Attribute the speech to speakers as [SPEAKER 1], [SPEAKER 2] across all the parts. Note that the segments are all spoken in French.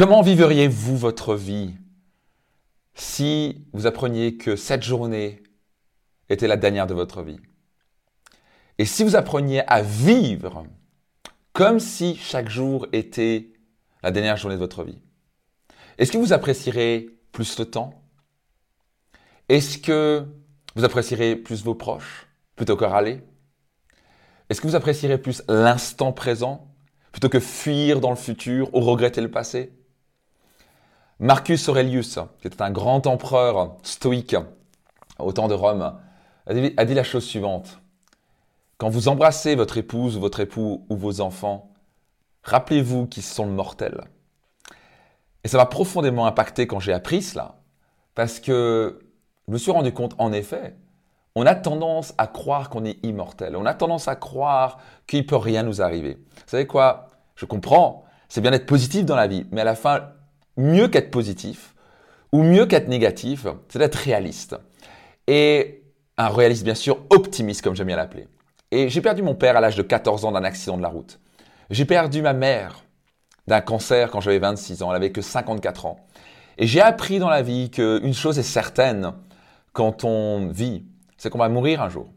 [SPEAKER 1] Comment vivriez-vous votre vie si vous appreniez que cette journée était la dernière de votre vie? Et si vous appreniez à vivre comme si chaque jour était la dernière journée de votre vie? Est-ce que vous apprécierez plus le temps? Est-ce que vous apprécierez plus vos proches plutôt que râler? Est-ce que vous apprécierez plus l'instant présent plutôt que fuir dans le futur ou regretter le passé? Marcus Aurelius, qui était un grand empereur stoïque au temps de Rome, a dit, la chose suivante. Quand vous embrassez votre épouse ou votre époux ou vos enfants, rappelez-vous qu'ils sont mortels. Et ça m'a profondément impacté quand j'ai appris cela, parce que je me suis rendu compte, en effet, on a tendance à croire qu'on est immortel. On a tendance à croire qu'il ne peut rien nous arriver. Vous savez quoi? Je comprends, c'est bien d'être positif dans la vie, mais à la fin, mieux qu'être positif ou mieux qu'être négatif, c'est d'être réaliste. Et un réaliste, bien sûr, optimiste, comme j'aime bien l'appeler. Et j'ai perdu mon père à l'âge de 14 ans d'un accident de la route. J'ai perdu ma mère d'un cancer quand j'avais 26 ans. Elle avait que 54 ans. Et j'ai appris dans la vie qu'une chose est certaine quand on vit, c'est qu'on va mourir un jour.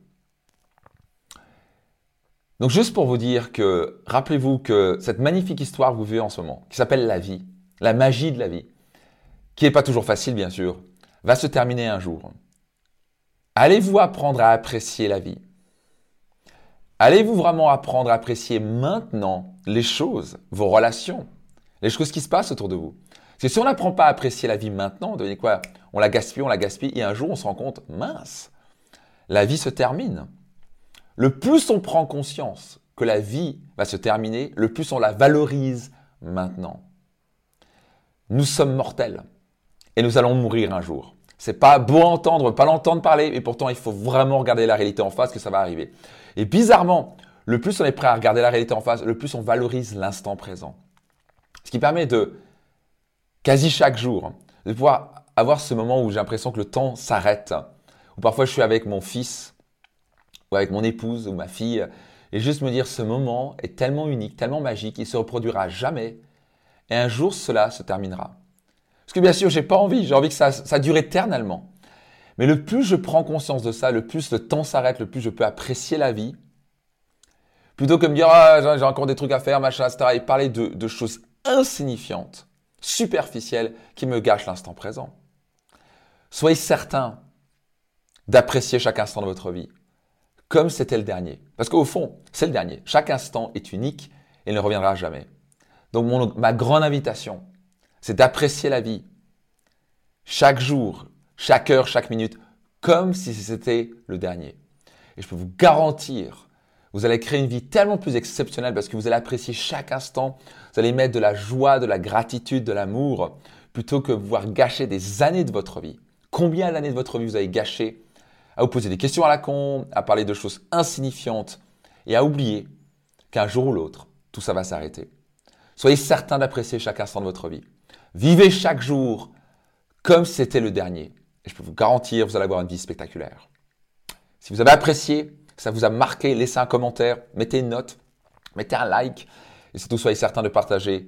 [SPEAKER 1] Donc juste pour vous dire que, rappelez-vous que cette magnifique histoire que vous vivez en ce moment, qui s'appelle la vie, la magie de la vie, qui n'est pas toujours facile bien sûr, va se terminer un jour. Allez-vous apprendre à apprécier la vie? Allez-vous vraiment apprendre à apprécier maintenant les choses, vos relations, les choses qui se passent autour de vous? Parce que si on n'apprend pas à apprécier la vie maintenant, devenez quoi? On la gaspille, on la gaspille, et un jour on se rend compte, mince, la vie se termine. Le plus on prend conscience que la vie va se terminer, le plus on la valorise maintenant. Nous sommes mortels et nous allons mourir un jour. C'est pas beau à entendre, pas l'entendre parler, mais pourtant il faut vraiment regarder la réalité en face que ça va arriver. Et bizarrement, le plus on est prêt à regarder la réalité en face, le plus on valorise l'instant présent. Ce qui permet de, quasi chaque jour, de pouvoir avoir ce moment où j'ai l'impression que le temps s'arrête. Ou parfois je suis avec mon fils, ou avec mon épouse, ou ma fille, et juste me dire ce moment est tellement unique, tellement magique, il se reproduira jamais et un jour, cela se terminera. Parce que bien sûr, j'ai pas envie, j'ai envie que ça, dure éternellement. Mais le plus je prends conscience de ça, le plus le temps s'arrête, le plus je peux apprécier la vie. Plutôt que me dire, ah, j'ai encore des trucs à faire, machin, etc. Et parler de choses insignifiantes, superficielles, qui me gâchent l'instant présent. Soyez certain d'apprécier chaque instant de votre vie, comme c'était le dernier. Parce qu'au fond, c'est le dernier. Chaque instant est unique et ne reviendra jamais. Donc ma grande invitation, c'est d'apprécier la vie chaque jour, chaque heure, chaque minute, comme si c'était le dernier. Et je peux vous garantir, vous allez créer une vie tellement plus exceptionnelle parce que vous allez apprécier chaque instant, vous allez mettre de la joie, de la gratitude, de l'amour, plutôt que voir gâcher des années de votre vie. Combien d'années de votre vie vous avez gâché à vous poser des questions à la con, à parler de choses insignifiantes et à oublier qu'un jour ou l'autre, tout ça va s'arrêter. Soyez certain d'apprécier chaque instant de votre vie. Vivez chaque jour comme c'était le dernier. Et je peux vous garantir, vous allez avoir une vie spectaculaire. Si vous avez apprécié, ça vous a marqué, laissez un commentaire, mettez une note, mettez un like. Et surtout, soyez certain de partager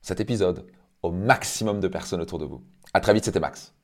[SPEAKER 1] cet épisode au maximum de personnes autour de vous. À très vite, c'était Max.